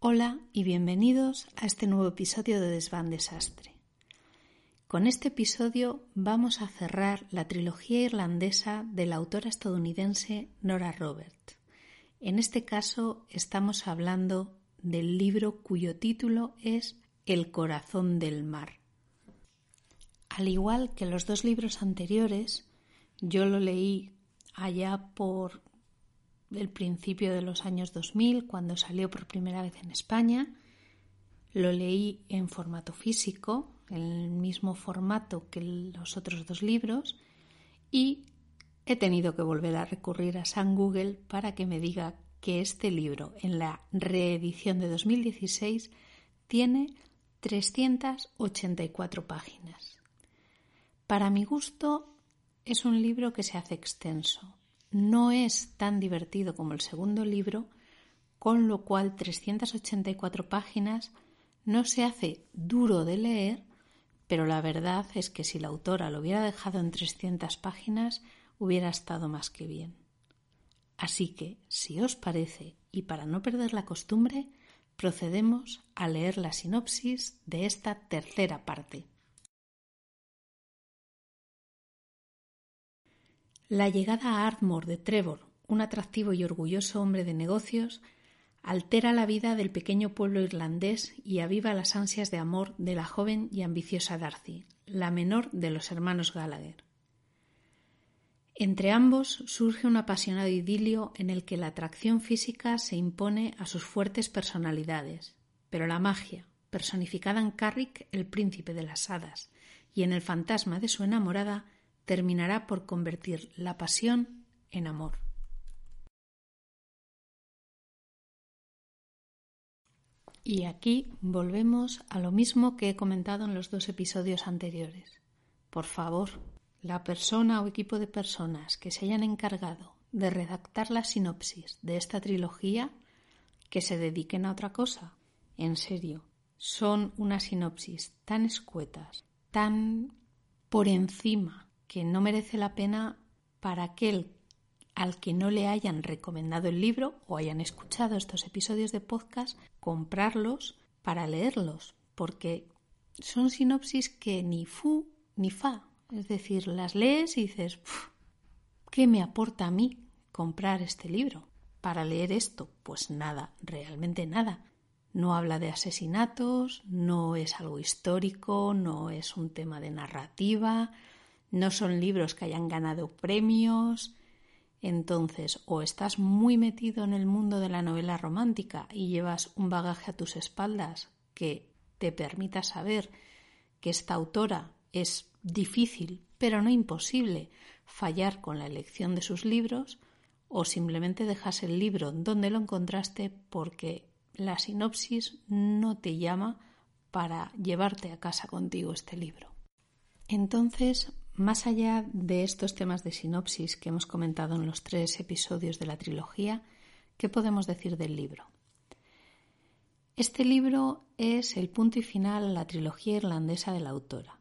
Hola y bienvenidos a este nuevo episodio de Desván Desastre. Con este episodio vamos a cerrar la trilogía irlandesa de la autora estadounidense Nora Robert. En este caso estamos hablando del libro cuyo título es El corazón del mar. Al igual que los dos libros anteriores, yo lo leí allá por del principio de los años 2000, cuando salió por primera vez en España. Lo leí en formato físico, en el mismo formato que los otros dos libros, y he tenido que volver a recurrir a San Google para que me diga que este libro, en la reedición de 2016, tiene 384 páginas. Para mi gusto, es un libro que se hace extenso no es tan divertido como el segundo libro, con lo cual 384 páginas no se hace duro de leer, pero la verdad es que si la autora lo hubiera dejado en 300 páginas, hubiera estado más que bien. Así que, si os parece, y para no perder la costumbre, procedemos a leer la sinopsis de esta tercera parte. La llegada a Ardmore de Trevor, un atractivo y orgulloso hombre de negocios, altera la vida del pequeño pueblo irlandés y aviva las ansias de amor de la joven y ambiciosa Darcy, la menor de los hermanos Gallagher. Entre ambos surge un apasionado idilio en el que la atracción física se impone a sus fuertes personalidades, pero la magia, personificada en Carrick, el príncipe de las hadas, y en el fantasma de su enamorada, terminará por convertir la pasión en amor. Y aquí volvemos a lo mismo que he comentado en los dos episodios anteriores. Por favor, la persona o equipo de personas que se hayan encargado de redactar la sinopsis de esta trilogía, que se dediquen a otra cosa. En serio, son unas sinopsis tan escuetas, tan por encima que no merece la pena para aquel al que no le hayan recomendado el libro o hayan escuchado estos episodios de podcast, comprarlos para leerlos, porque son sinopsis que ni fu ni fa. Es decir, las lees y dices, ¿qué me aporta a mí comprar este libro? Para leer esto, pues nada, realmente nada. No habla de asesinatos, no es algo histórico, no es un tema de narrativa, no son libros que hayan ganado premios. Entonces, o estás muy metido en el mundo de la novela romántica y llevas un bagaje a tus espaldas que te permita saber que esta autora es difícil, pero no imposible, fallar con la elección de sus libros, o simplemente dejas el libro donde lo encontraste porque la sinopsis no te llama para llevarte a casa contigo este libro. Entonces, más allá de estos temas de sinopsis que hemos comentado en los tres episodios de la trilogía, ¿qué podemos decir del libro? Este libro es el punto y final a la trilogía irlandesa de la autora.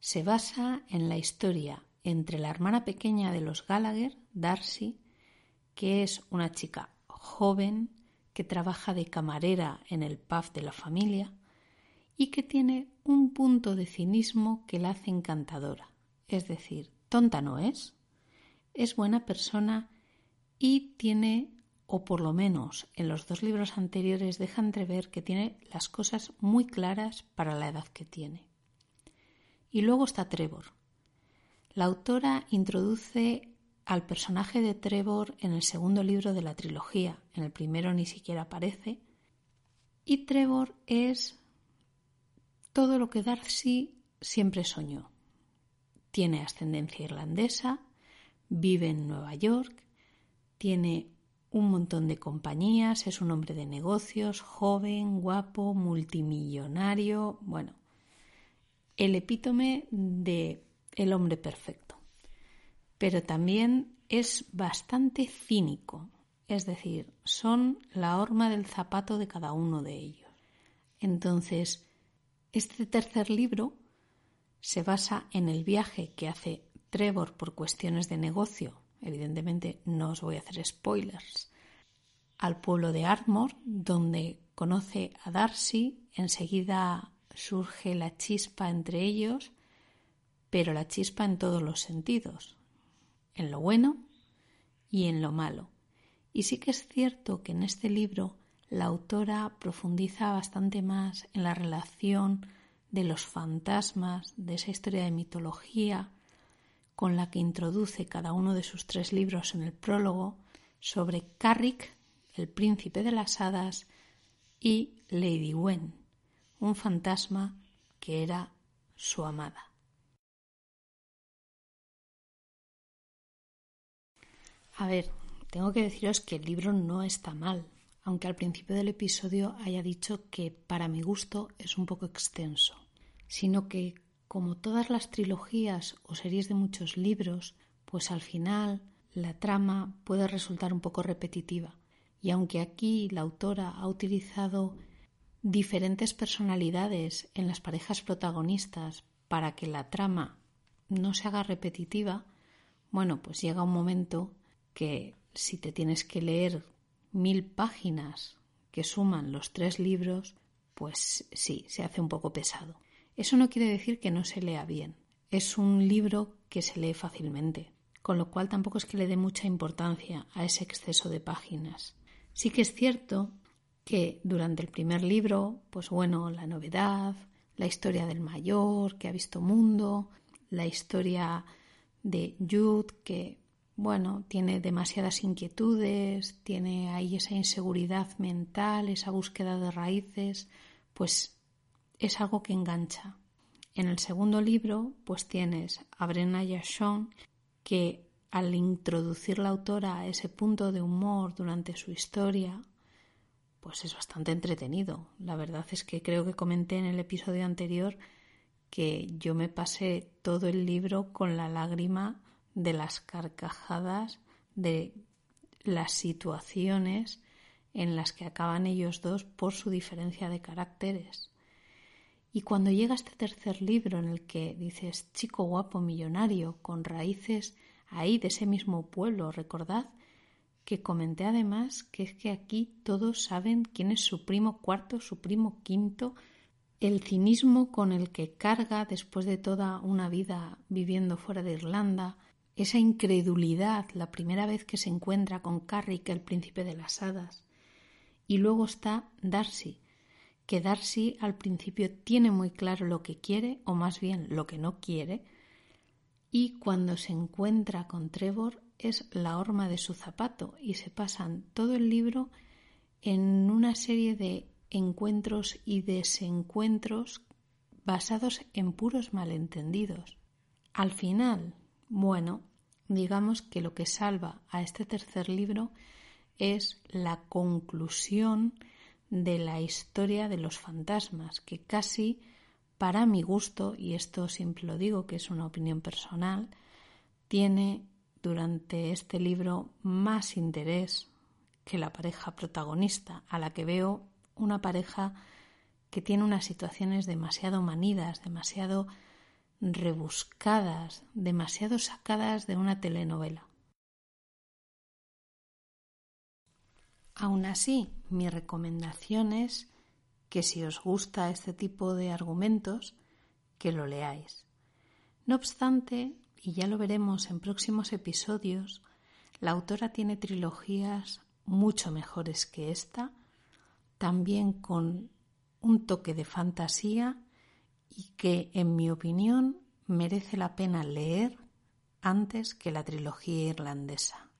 Se basa en la historia entre la hermana pequeña de los Gallagher, Darcy, que es una chica joven que trabaja de camarera en el pub de la familia y que tiene un punto de cinismo que la hace encantadora es decir, tonta no es, es buena persona y tiene, o por lo menos en los dos libros anteriores deja entrever que tiene las cosas muy claras para la edad que tiene. Y luego está Trevor. La autora introduce al personaje de Trevor en el segundo libro de la trilogía, en el primero ni siquiera aparece, y Trevor es todo lo que Darcy siempre soñó. Tiene ascendencia irlandesa, vive en Nueva York, tiene un montón de compañías, es un hombre de negocios, joven, guapo, multimillonario, bueno, el epítome de el hombre perfecto. Pero también es bastante cínico, es decir, son la horma del zapato de cada uno de ellos. Entonces, este tercer libro se basa en el viaje que hace Trevor por cuestiones de negocio, evidentemente no os voy a hacer spoilers, al pueblo de Ardmore, donde conoce a Darcy, enseguida surge la chispa entre ellos, pero la chispa en todos los sentidos, en lo bueno y en lo malo. Y sí que es cierto que en este libro la autora profundiza bastante más en la relación de los fantasmas, de esa historia de mitología con la que introduce cada uno de sus tres libros en el prólogo sobre Carrick, el príncipe de las hadas, y Lady Wen, un fantasma que era su amada. A ver, tengo que deciros que el libro no está mal, aunque al principio del episodio haya dicho que para mi gusto es un poco extenso, sino que como todas las trilogías o series de muchos libros, pues al final la trama puede resultar un poco repetitiva. Y aunque aquí la autora ha utilizado diferentes personalidades en las parejas protagonistas para que la trama no se haga repetitiva, bueno, pues llega un momento que si te tienes que leer mil páginas que suman los tres libros, pues sí, se hace un poco pesado. Eso no quiere decir que no se lea bien. Es un libro que se lee fácilmente, con lo cual tampoco es que le dé mucha importancia a ese exceso de páginas. Sí que es cierto que durante el primer libro, pues bueno, la novedad, la historia del mayor que ha visto mundo, la historia de Jude que bueno, tiene demasiadas inquietudes, tiene ahí esa inseguridad mental, esa búsqueda de raíces, pues es algo que engancha. En el segundo libro, pues tienes a Brenna Yashon que al introducir la autora a ese punto de humor durante su historia, pues es bastante entretenido. La verdad es que creo que comenté en el episodio anterior que yo me pasé todo el libro con la lágrima de las carcajadas, de las situaciones en las que acaban ellos dos por su diferencia de caracteres. Y cuando llega este tercer libro en el que dices chico guapo millonario con raíces ahí de ese mismo pueblo, recordad que comenté además que es que aquí todos saben quién es su primo cuarto, su primo quinto, el cinismo con el que carga después de toda una vida viviendo fuera de Irlanda, esa incredulidad la primera vez que se encuentra con Carrick, el príncipe de las hadas. Y luego está Darcy, que Darcy al principio tiene muy claro lo que quiere, o más bien lo que no quiere, y cuando se encuentra con Trevor es la horma de su zapato y se pasan todo el libro en una serie de encuentros y desencuentros basados en puros malentendidos. Al final, bueno, digamos que lo que salva a este tercer libro es la conclusión de la historia de los fantasmas, que casi, para mi gusto, y esto siempre lo digo que es una opinión personal, tiene durante este libro más interés que la pareja protagonista, a la que veo una pareja que tiene unas situaciones demasiado manidas, demasiado rebuscadas, demasiado sacadas de una telenovela. Aún así, mi recomendación es que si os gusta este tipo de argumentos, que lo leáis. No obstante, y ya lo veremos en próximos episodios, la autora tiene trilogías mucho mejores que esta, también con un toque de fantasía y que, en mi opinión, merece la pena leer antes que la trilogía irlandesa.